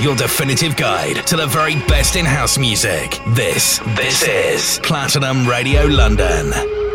your definitive guide to the very best in house music. This, this is Platinum Radio London.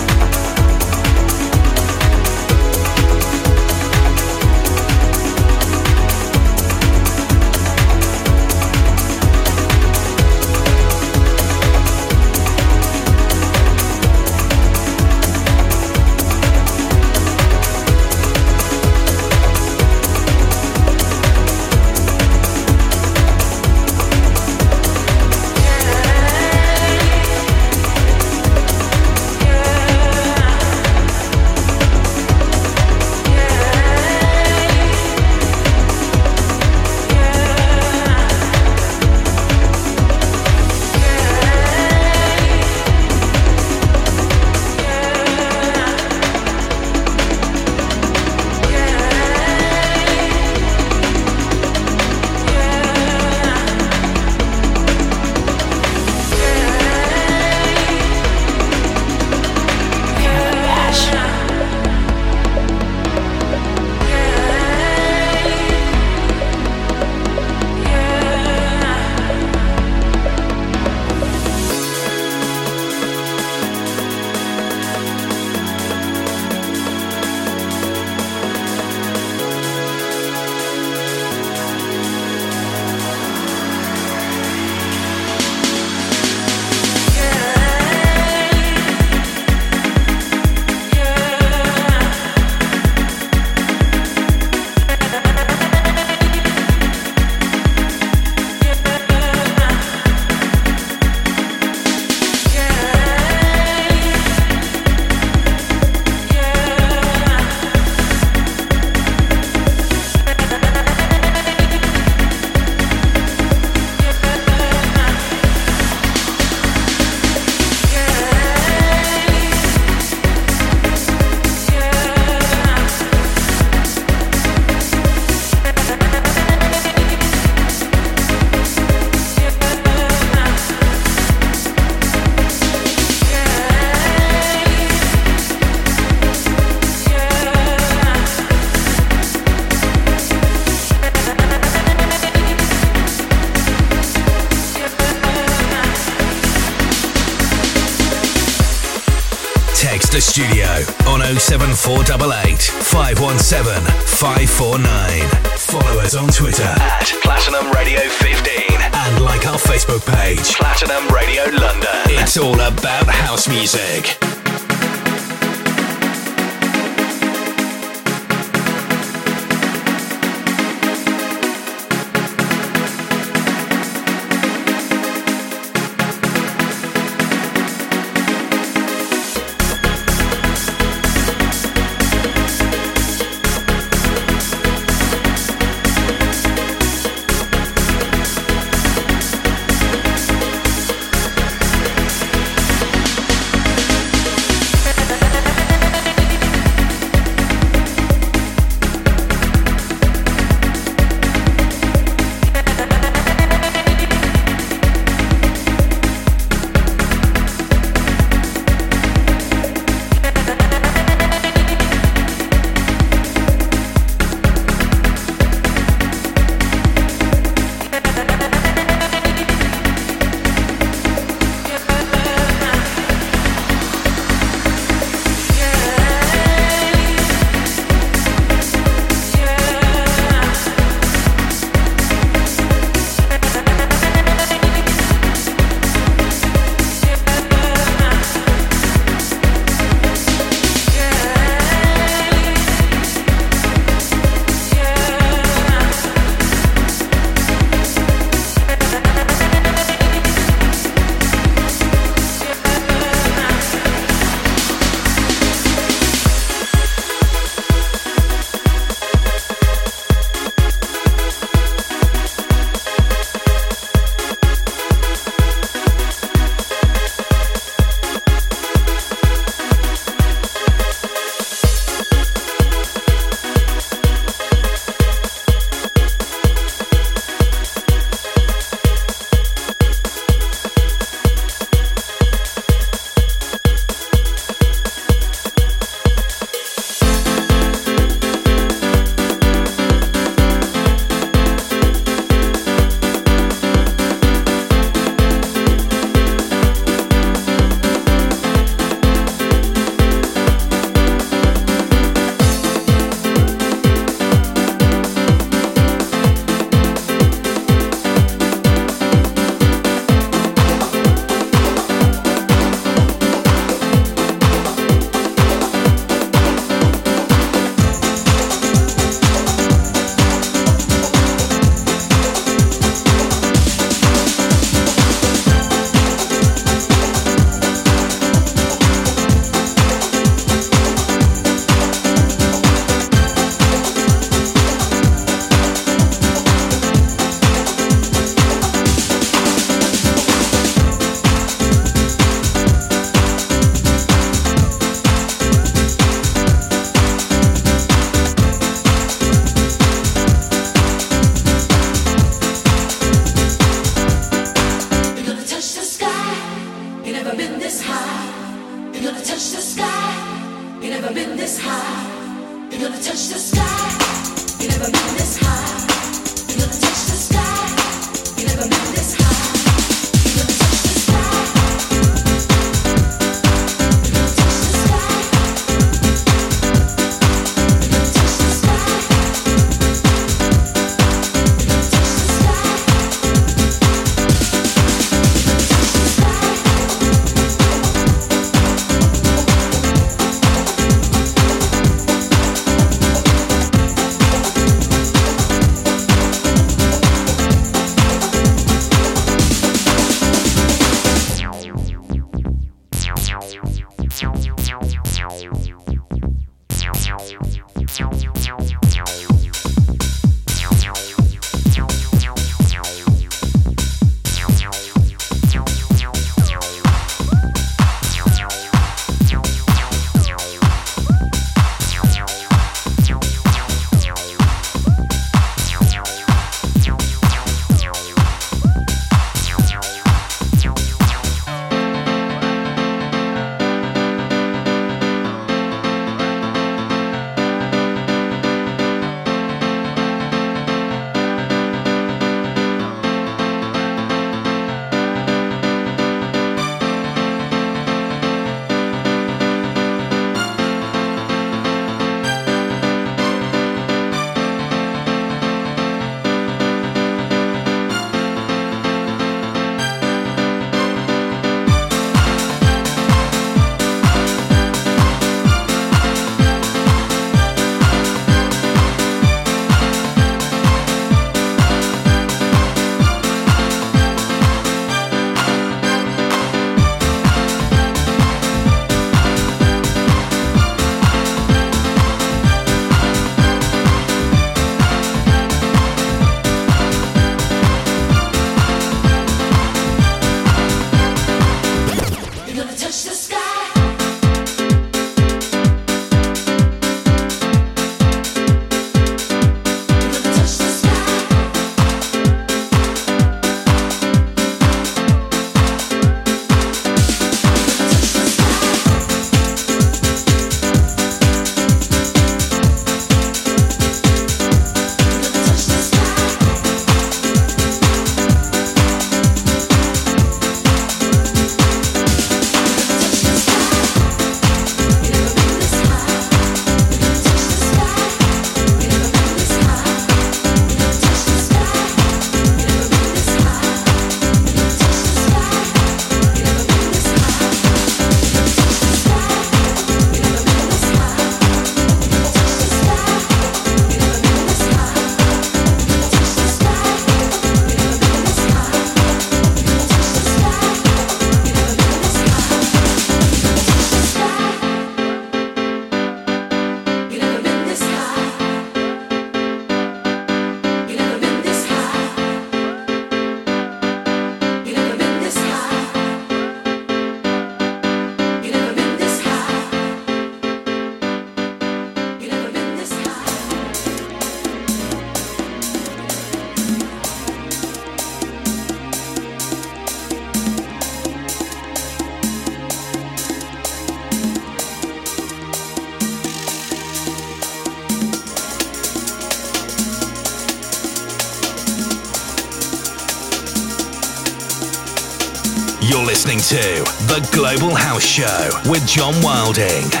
The Global House Show with John Wilding.